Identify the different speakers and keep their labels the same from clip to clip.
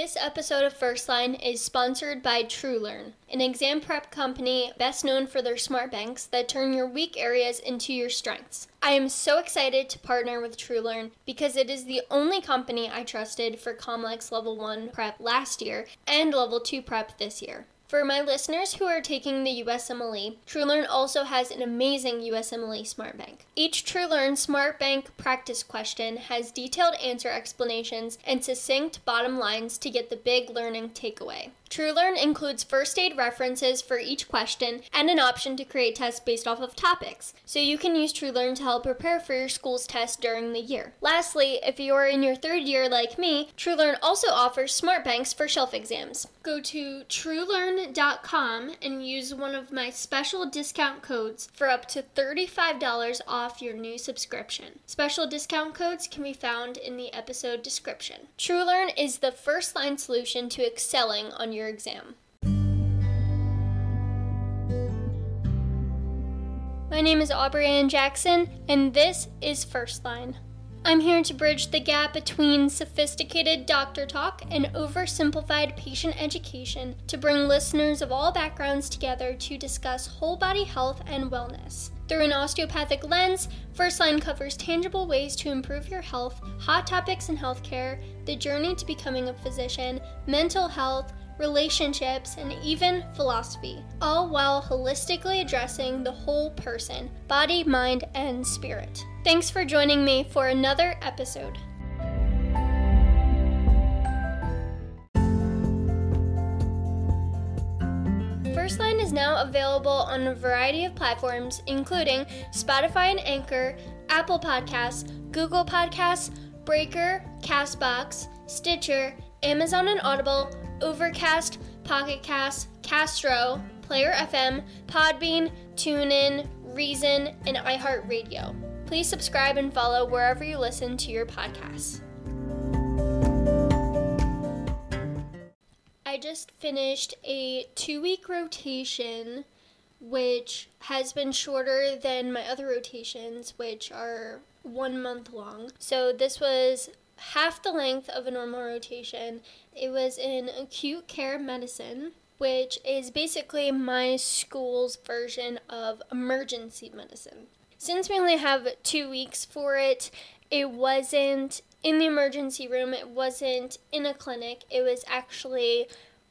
Speaker 1: This episode of First Line is sponsored by TrueLearn, an exam prep company best known for their smart banks that turn your weak areas into your strengths. I am so excited to partner with TrueLearn because it is the only company I trusted for COMLEX Level 1 prep last year and Level 2 prep this year. For my listeners who are taking the USMLE, TrueLearn also has an amazing USMLE Smart Bank. Each TrueLearn Smart Bank practice question has detailed answer explanations and succinct bottom lines to get the big learning takeaway. TrueLearn includes first aid references for each question and an option to create tests based off of topics, so you can use TrueLearn to help prepare for your school's test during the year. Lastly, if you are in your third year like me, TrueLearn also offers smart banks for shelf exams. Go to truelearn.com and use one of my special discount codes for up to $35 off your new subscription. Special discount codes can be found in the episode description. TrueLearn is the first line solution to excelling on your exam. My name is Aubrey Ann Jackson, and this is First Line. I'm here to bridge the gap between sophisticated doctor talk and oversimplified patient education to bring listeners of all backgrounds together to discuss whole body health and wellness. Through an osteopathic lens, First Line covers tangible ways to improve your health, hot topics in healthcare, the journey to becoming a physician, mental health, relationships, and even philosophy, all while holistically addressing the whole person body, mind, and spirit. Thanks for joining me for another episode. First Line is now available on a variety of platforms, including Spotify and Anchor, Apple Podcasts, Google Podcasts, Breaker, Castbox, Stitcher, Amazon and Audible, Overcast, Pocket Cast, Castro, Player FM, Podbean, TuneIn, Reason, and iHeartRadio. Please subscribe and follow wherever you listen to your podcasts. I just finished a two week rotation, which has been shorter than my other rotations, which are one month long. So this was half the length of a normal rotation. It was in acute care medicine, which is basically my school's version of emergency medicine. Since we only have two weeks for it, it wasn't in the emergency room, it wasn't in a clinic, it was actually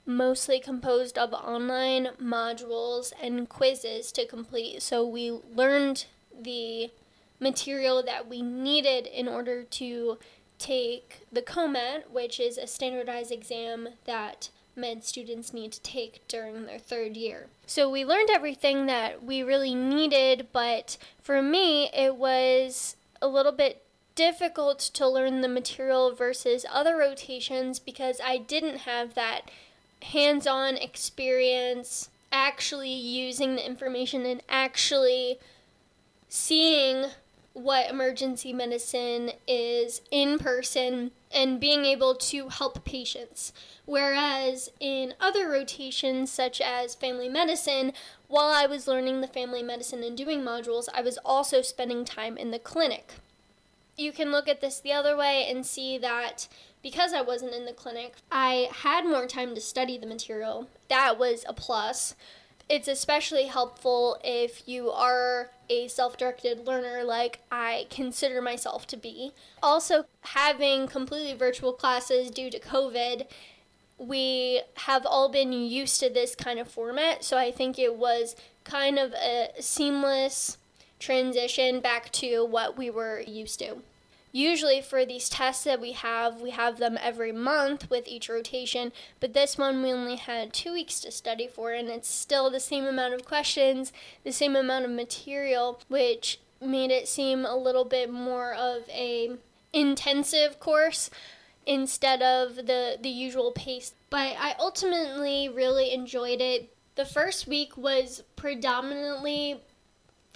Speaker 1: mostly composed of online modules and quizzes to complete. So we learned the material that we needed in order to take the COMAT, which is a standardized exam that med students need to take during their third year. So we learned everything that we really needed, but for me, it was a little bit difficult to learn the material versus other rotations because I didn't have that hands on experience actually using the information and actually seeing what emergency medicine is in person and being able to help patients. Whereas in other rotations, such as family medicine, while I was learning the family medicine and doing modules, I was also spending time in the clinic. You can look at this the other way and see that because I wasn't in the clinic, I had more time to study the material. That was a plus. It's especially helpful if you are a self directed learner like I consider myself to be. Also, having completely virtual classes due to COVID, we have all been used to this kind of format, so I think it was kind of a seamless transition back to what we were used to. Usually, for these tests that we have, we have them every month with each rotation, but this one we only had two weeks to study for, and it's still the same amount of questions, the same amount of material, which made it seem a little bit more of a intensive course instead of the the usual pace. But I ultimately really enjoyed it. The first week was predominantly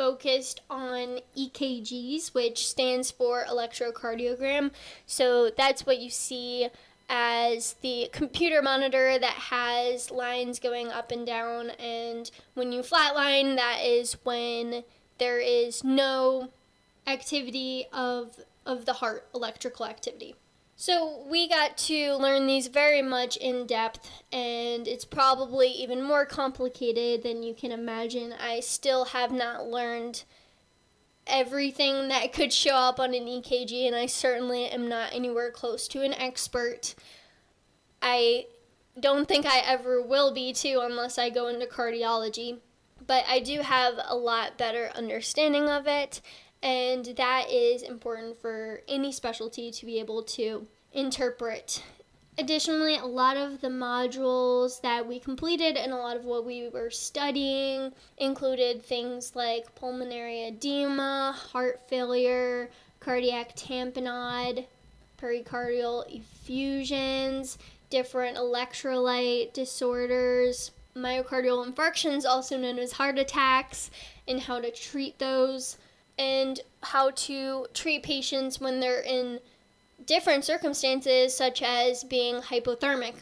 Speaker 1: focused on EKGs, which stands for electrocardiogram. So that's what you see as the computer monitor that has lines going up and down. And when you flatline, that is when there is no activity of, of the heart, electrical activity. So we got to learn these very much in depth, and it's probably even more complicated than you can imagine. I still have not learned everything that could show up on an EKG, and I certainly am not anywhere close to an expert. I don't think I ever will be too unless I go into cardiology, but I do have a lot better understanding of it, and that is important for any specialty to be able to interpret. Additionally, a lot of the modules that we completed and a lot of what we were studying included things like pulmonary edema, heart failure, cardiac tamponade, pericardial effusions, different electrolyte disorders, myocardial infarctions, also known as heart attacks, and how to treat those and how to treat patients when they're in different circumstances, such as being hypothermic,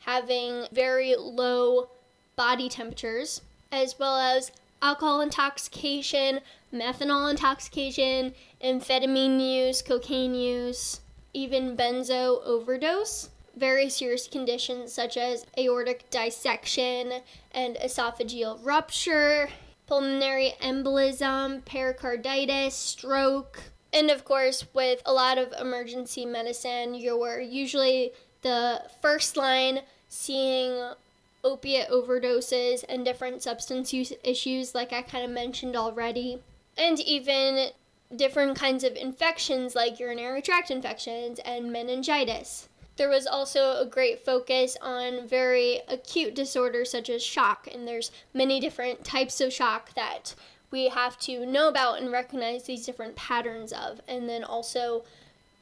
Speaker 1: having very low body temperatures, as well as alcohol intoxication, methanol intoxication, amphetamine use, cocaine use, even benzo overdose. Very serious conditions such as aortic dissection and esophageal rupture, pulmonary embolism, pericarditis, stroke. And of course, with a lot of emergency medicine, you're usually the first line seeing opiate overdoses and different substance use issues, like I kind of mentioned already, and even different kinds of infections like urinary tract infections and meningitis. There was also a great focus on very acute disorders such as shock, and there's many different types of shock that we have to know about and recognize these different patterns of, and then also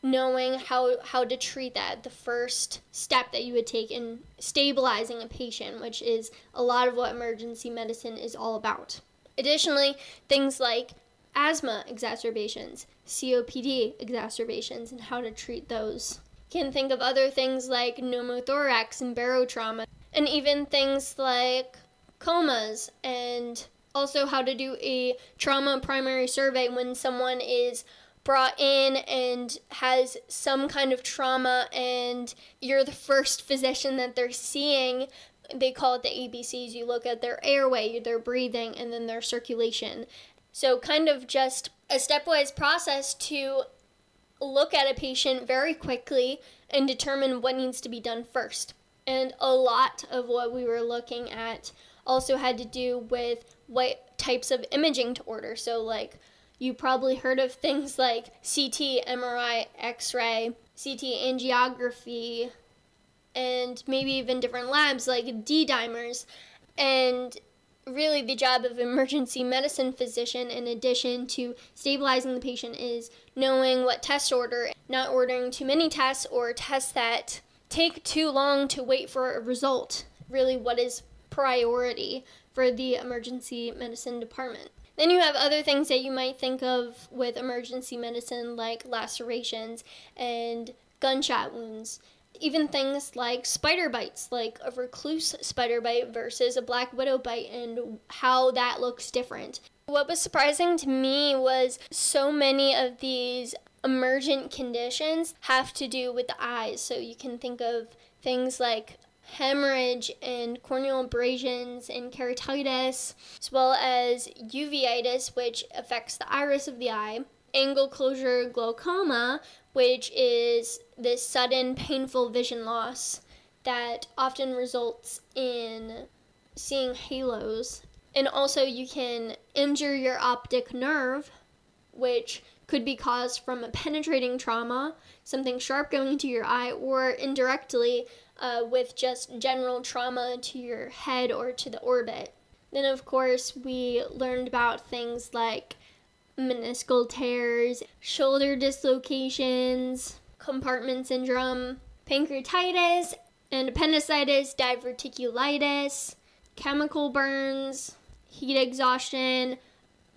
Speaker 1: knowing how how to treat that the first step that you would take in stabilizing a patient which is a lot of what emergency medicine is all about. Additionally things like asthma exacerbations copd exacerbations and how to treat those can think of other things like pneumothorax and barotrauma, and even things like comas, and also how to do a trauma primary survey when someone is brought in and has some kind of trauma and you're the first physician that they're seeing they call it the ABCs. You look at their airway, their breathing, and then their circulation. So, kind of just a stepwise process to look at a patient very quickly and determine what needs to be done first. And a lot of what we were looking at also had to do with what types of imaging to order. So, like, you probably heard of things like CT, MRI, X ray, CT angiography, and maybe even different labs like D dimers. And really the job of emergency medicine physician in addition to stabilizing the patient is knowing what test order not ordering too many tests or tests that take too long to wait for a result. Really what is priority for the emergency medicine department. Then you have other things that you might think of with emergency medicine like lacerations and gunshot wounds even things like spider bites, like a recluse spider bite versus a black widow bite, and how that looks different. What was surprising to me was so many of these emergent conditions have to do with the eyes. So you can think of things like hemorrhage and corneal abrasions and keratitis, as well as uveitis, which affects the iris of the eye, angle closure glaucoma, which is this sudden painful vision loss that often results in seeing halos. And also, you can injure your optic nerve, which could be caused from a penetrating trauma, something sharp going into your eye, or indirectly uh, with just general trauma to your head or to the orbit. Then, of course, we learned about things like meniscal tears, shoulder dislocations, compartment syndrome, pancreatitis, and appendicitis, diverticulitis, chemical burns, heat exhaustion,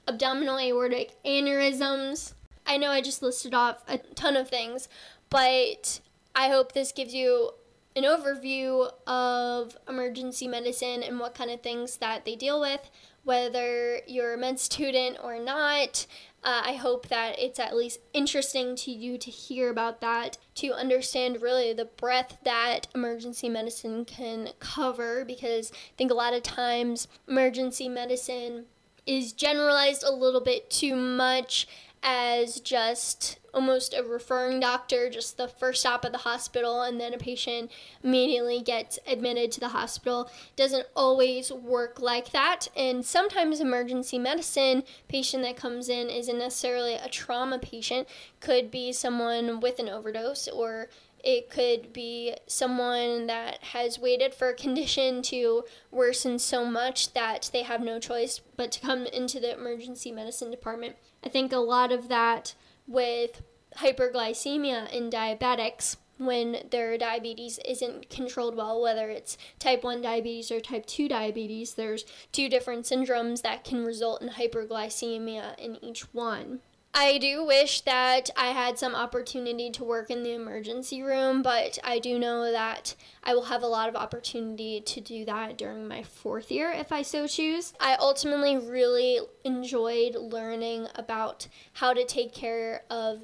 Speaker 1: abdominal aortic aneurysms. I know I just listed off a ton of things, but I hope this gives you an overview of emergency medicine and what kind of things that they deal with whether you're a med student or not. Uh, I hope that it's at least interesting to you to hear about that, to understand really the breadth that emergency medicine can cover, because I think a lot of times emergency medicine is generalized a little bit too much as just almost a referring doctor, just the first stop at the hospital, and then a patient immediately gets admitted to the hospital. Doesn't always work like that, and sometimes emergency medicine patient that comes in isn't necessarily a trauma patient, could be someone with an overdose or it could be someone that has waited for a condition to worsen so much that they have no choice but to come into the emergency medicine department. I think a lot of that with hyperglycemia in diabetics when their diabetes isn't controlled well, whether it's type 1 diabetes or type 2 diabetes, there's two different syndromes that can result in hyperglycemia in each one. I do wish that I had some opportunity to work in the emergency room, but I do know that I will have a lot of opportunity to do that during my fourth year if I so choose. I ultimately really enjoyed learning about how to take care of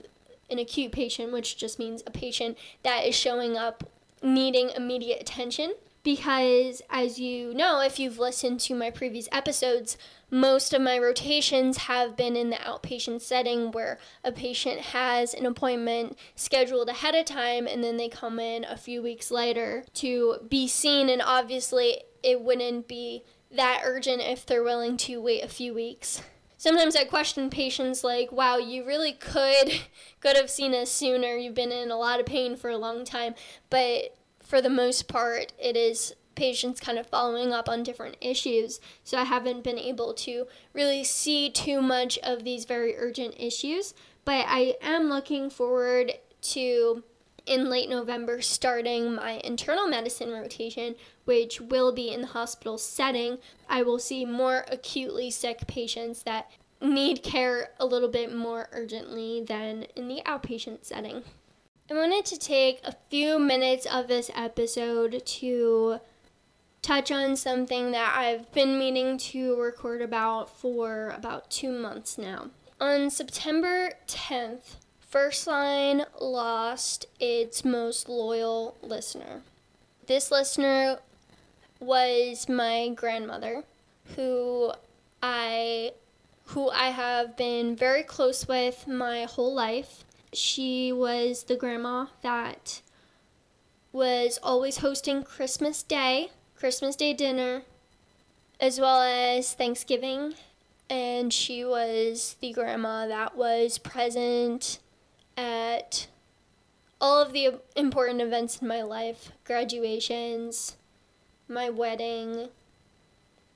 Speaker 1: an acute patient, which just means a patient that is showing up needing immediate attention because, as you know, if you've listened to my previous episodes, most of my rotations have been in the outpatient setting where a patient has an appointment scheduled ahead of time and then they come in a few weeks later to be seen. And obviously, it wouldn't be that urgent if they're willing to wait a few weeks. Sometimes I question patients like, wow, you really could could have seen us sooner. You've been in a lot of pain for a long time. But for the most part, it is patients kind of following up on different issues. So I haven't been able to really see too much of these very urgent issues. But I am looking forward to in late November starting my internal medicine rotation, which will be in the hospital setting. I will see more acutely sick patients that need care a little bit more urgently than in the outpatient setting. I wanted to take a few minutes of this episode to touch on something that I've been meaning to record about for about two months now. On September 10th, First Line lost its most loyal listener. This listener was my grandmother, who I who I have been very close with my whole life. She was the grandma that was always hosting Christmas Day, Christmas Day dinner, as well as Thanksgiving. And she was the grandma that was present at all of the important events in my life graduations, my wedding,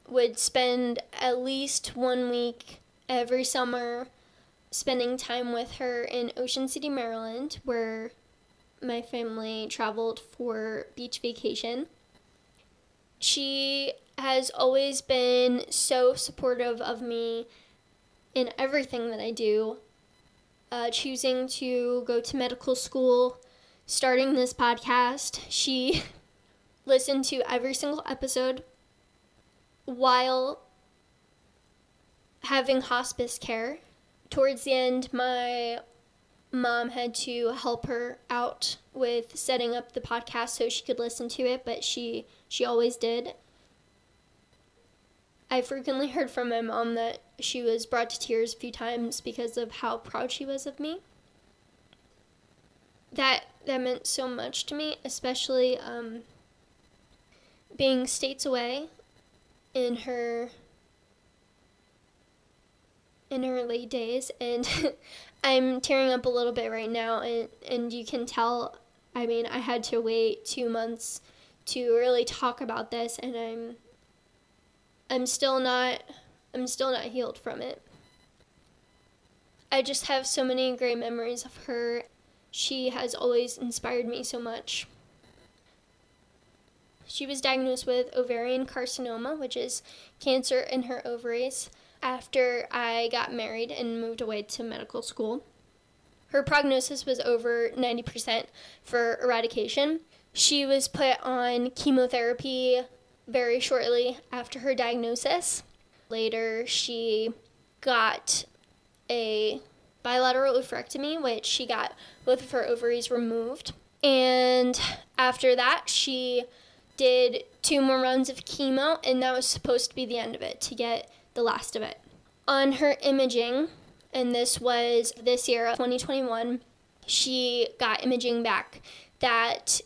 Speaker 1: would spend at least one week every summer spending time with her in Ocean City, Maryland, where my family traveled for beach vacation. She has always been so supportive of me in everything that I do. Uh, choosing to go to medical school, starting this podcast, she listened to every single episode while having hospice care towards the end, my mom had to help her out with setting up the podcast so she could listen to it, but she she always did. I frequently heard from my mom that she was brought to tears a few times because of how proud she was of me. That that meant so much to me, especially um, being states away in her in late days and I'm tearing up a little bit right now and and you can tell I mean I had to wait 2 months to really talk about this and I'm I'm still not I'm still not healed from it. I just have so many great memories of her. She has always inspired me so much. She was diagnosed with ovarian carcinoma, which is cancer in her ovaries after I got married and moved away to medical school. Her prognosis was over 90% for eradication. She was put on chemotherapy very shortly after her diagnosis. Later, she got a bilateral oophorectomy, which she got both of her ovaries removed. And after that, she did two more rounds of chemo, and that was supposed to be the end of it to get the last of it. On her imaging, and this was this year, 2021, she got imaging back that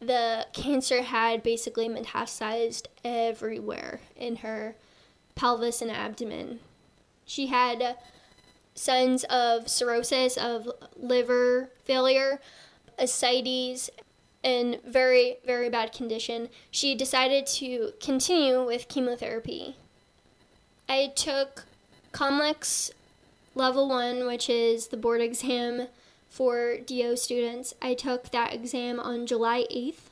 Speaker 1: the cancer had basically metastasized everywhere in her pelvis and abdomen. She had signs of cirrhosis, of liver failure, ascites, in very, very bad condition. She decided to continue with chemotherapy. I took Comlex level one, which is the board exam for DO students. I took that exam on July 8th,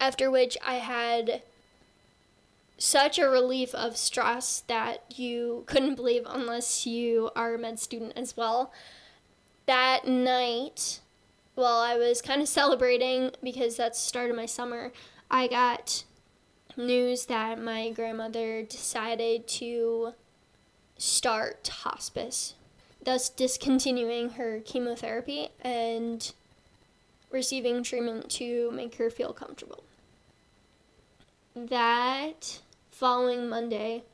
Speaker 1: after which I had such a relief of stress that you couldn't believe unless you are a med student as well. That night, while I was kind of celebrating because that's the start of my summer, I got news that my grandmother decided to start hospice thus discontinuing her chemotherapy and receiving treatment to make her feel comfortable. That following Monday,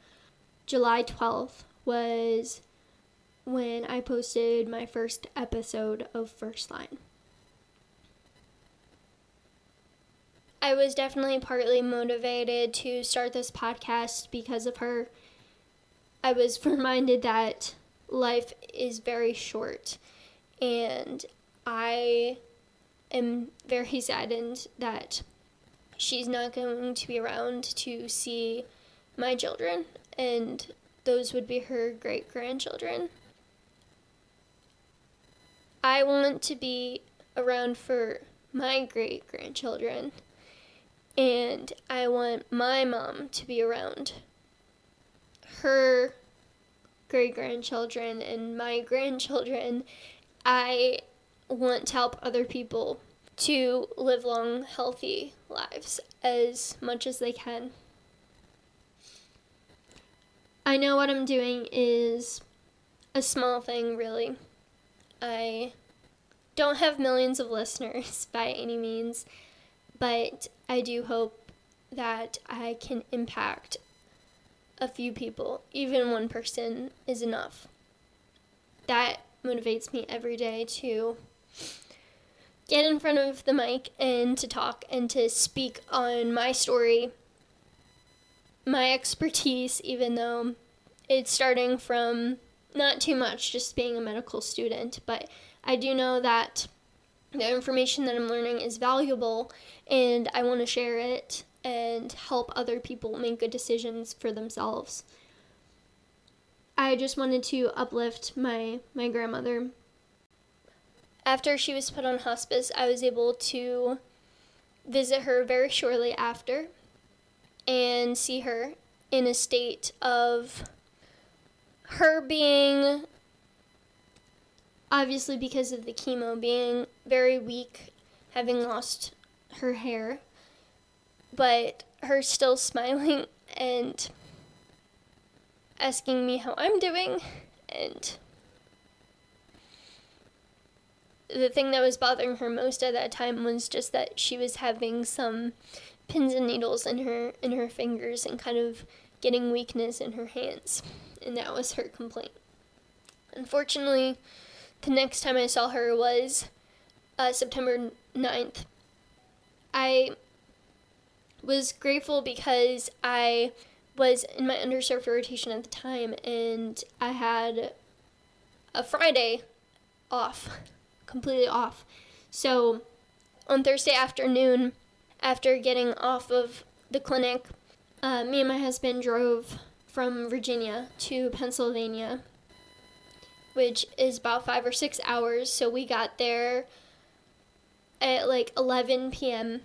Speaker 1: July 12th, was when I posted my first episode of First Line. I was definitely partly motivated to start this podcast because of her. I was reminded that life is very short. And I am very saddened that she's not going to be around to see my children, and those would be her great grandchildren. I want to be around for my great grandchildren, and I want my mom to be around. Her great grandchildren and my grandchildren, I want to help other people to live long, healthy lives as much as they can. I know what I'm doing is a small thing, really. I don't have millions of listeners by any means, but I do hope that I can impact a few people, even one person is enough. That motivates me every day to get in front of the mic and to talk and to speak on my story, my expertise, even though it's starting from not too much, just being a medical student. But I do know that the information that I'm learning is valuable and I want to share it and help other people make good decisions for themselves. I just wanted to uplift my my grandmother. After she was put on hospice, I was able to visit her very shortly after and see her in a state of her being obviously because of the chemo being very weak, having lost her hair but her still smiling and asking me how I'm doing and the thing that was bothering her most at that time was just that she was having some pins and needles in her in her fingers and kind of getting weakness in her hands and that was her complaint. Unfortunately the next time i saw her was uh, september 9th i was grateful because I was in my underserved rotation at the time and I had a Friday off, completely off. So on Thursday afternoon, after getting off of the clinic, uh, me and my husband drove from Virginia to Pennsylvania, which is about five or six hours. So we got there at like 11 p.m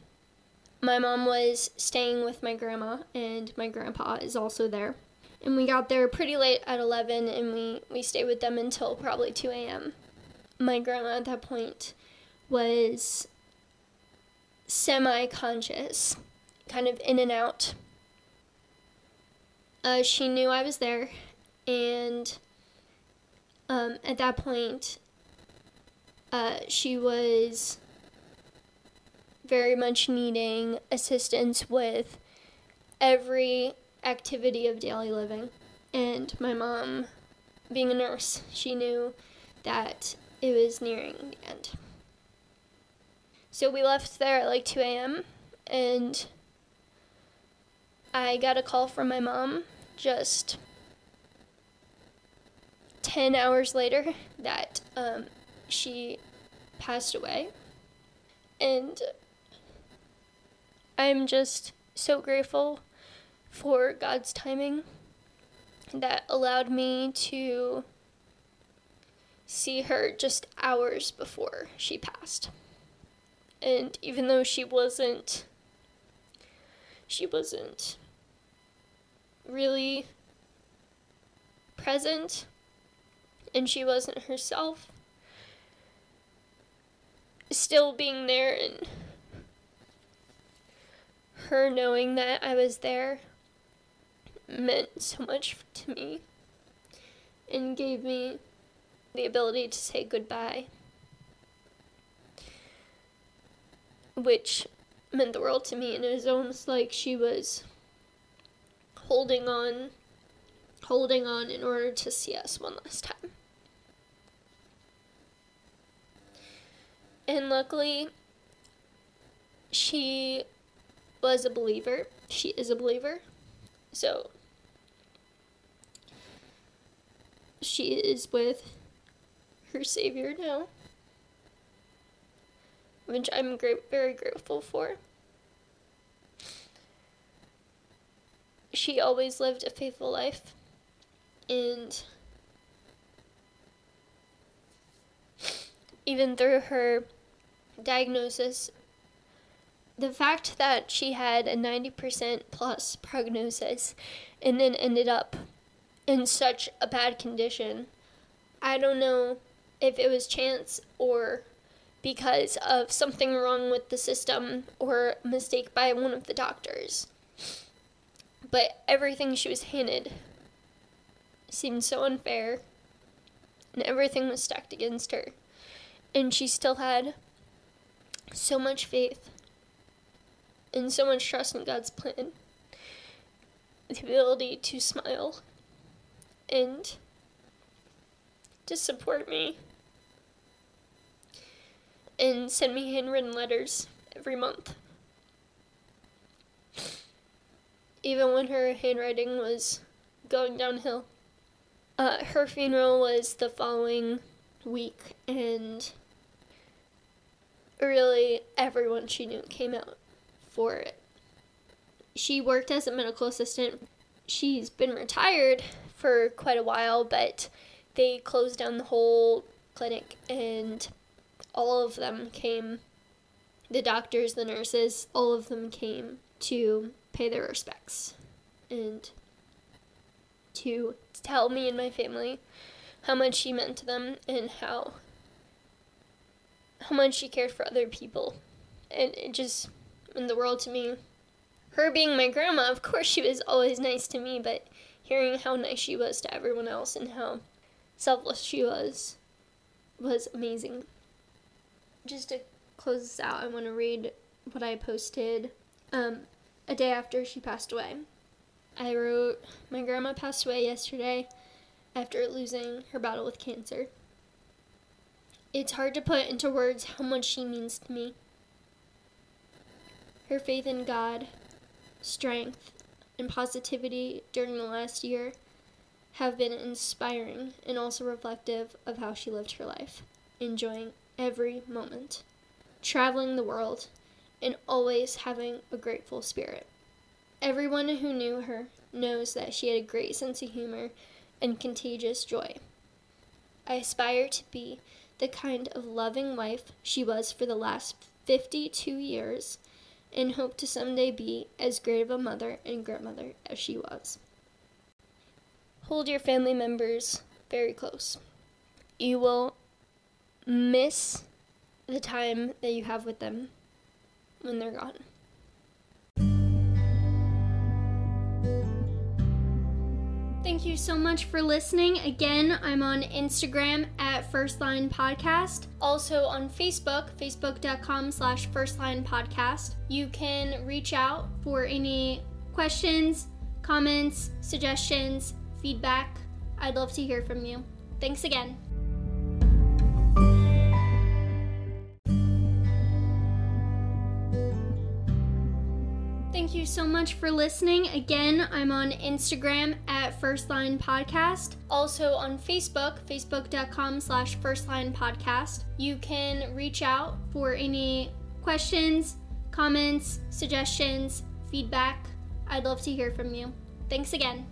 Speaker 1: my mom was staying with my grandma, and my grandpa is also there. And we got there pretty late at 11, and we, we stayed with them until probably 2 a.m. My grandma at that point was semi conscious, kind of in and out. uh, she knew I was there, and um, at that point, uh, she was very much needing assistance with every activity of daily living. And my mom, being a nurse, she knew that it was nearing the end. So we left there at like 2 a.m. and I got a call from my mom just 10 hours later that um, she passed away. And I'm just so grateful for God's timing that allowed me to see her just hours before she passed. And even though she wasn't she wasn't really present and she wasn't herself still being there and her knowing that I was there meant so much to me and gave me the ability to say goodbye, which meant the world to me. And it was almost like she was holding on, holding on in order to see us one last time. And luckily, she was a believer. She is a believer. So, she is with her Savior now, which I'm great, very grateful for. She always lived a faithful life, and even through her diagnosis, the fact that she had a 90% plus prognosis and then ended up in such a bad condition, I don't know if it was chance or because of something wrong with the system or mistake by one of the doctors. But everything she was handed seemed so unfair, and everything was stacked against her. And she still had so much faith and so much trust in God's plan. The ability to smile and to support me and send me handwritten letters every month. Even when her handwriting was going downhill. Uh, her funeral was the following week, and really everyone she knew came out for it. She worked as a medical assistant. She's been retired for quite a while, but they closed down the whole clinic and all of them came the doctors, the nurses, all of them came to pay their respects and to tell me and my family how much she meant to them and how how much she cared for other people. And it just meant the world to me. Her being my grandma, of course she was always nice to me, but hearing how nice she was to everyone else and how selfless she was was amazing. Just to close this out, I want to read what I posted um, a day after she passed away. I wrote, My grandma passed away yesterday after losing her battle with cancer. It's hard to put into words how much she means to me. Her faith in God, strength, and positivity during the last year have been inspiring and also reflective of how she lived her life, enjoying every moment, traveling the world, and always having a grateful spirit. Everyone who knew her knows that she had a great sense of humor and contagious joy. I aspire to be the kind of loving wife she was for the last 52 years and hope to someday be as great of a mother and grandmother as she was. Hold your family members very close. You will miss the time that you have with them when they're gone. Thank you so much for listening. Again, I'm on Instagram at First Line Podcast. Also on Facebook, facebook.com slash First Line Podcast. You can reach out for any questions, comments, suggestions, feedback. I'd love to hear from you. Thanks again. So much for listening. Again, I'm on Instagram at First Line Podcast. Also on Facebook, facebook.com slash First Line Podcast. You can reach out for any questions, comments, suggestions, feedback. I'd love to hear from you. Thanks again.